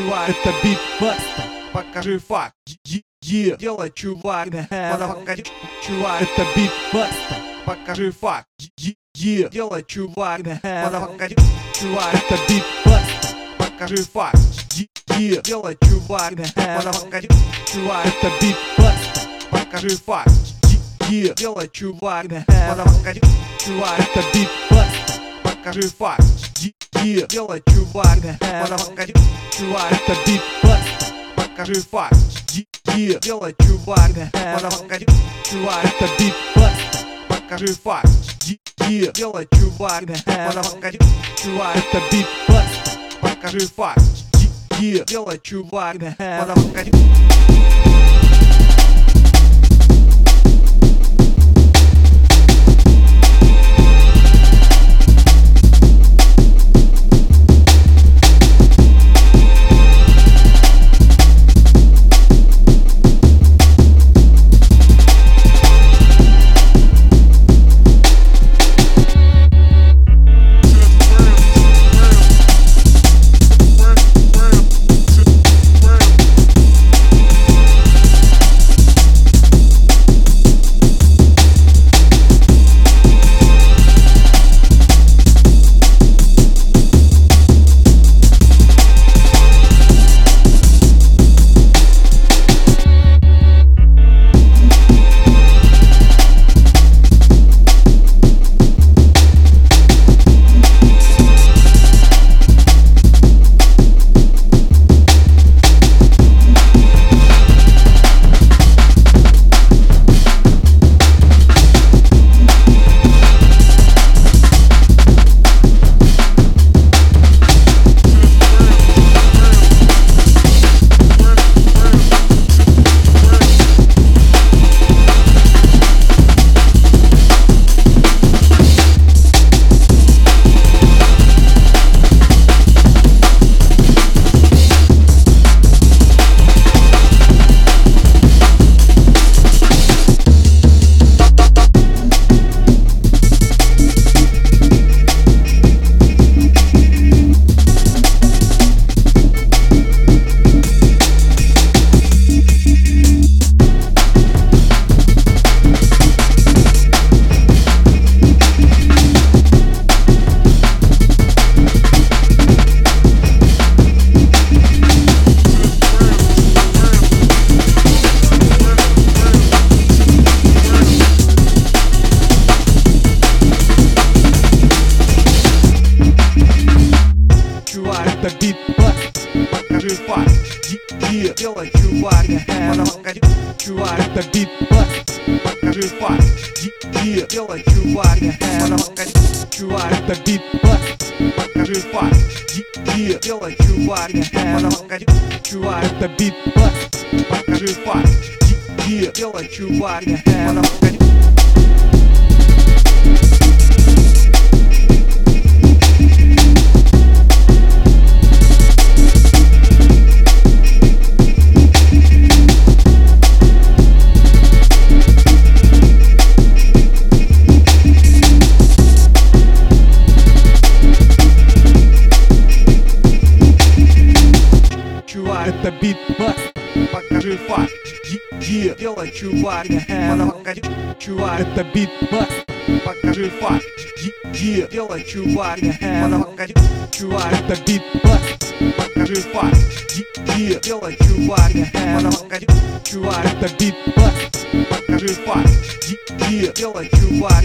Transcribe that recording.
чувак, это битбастер. Покажи факт, е, делай чувак. Покажи чувак, это битбастер. Покажи факт, е, делай чувак. Покажи чувак, это битбастер. Покажи факт, е, делай чувак. Покажи чувак, это битбастер. Покажи факт, е, делай чувак. Покажи чувак, это битбастер. Покажи факт, е, делай чувак? Покажи чувак, это битбастер Покажи факт, е, делай чувак? Покажи чувак, это битбастер Покажи факт, е, делай чувак? Покажи чувак, это битбастер Покажи факт, е, делай чувак? Покажи чувак, делай чувак. Покажи чувак, это битбаст Покажи факт, делай чувак. Покажи чувак, это битбаст Покажи факт, делай чувак. Покажи чувак, это битбаст Покажи факт, делай чувак. Покажи это битбаст Покажи факт, дело чувак, э, чувак. Это битбаст Покажи факт, дело чувак, э, э, чувак. Это битбаст Покажи факт, дело чувак, чувак. Это битбаст Покажи факт, дело чувак,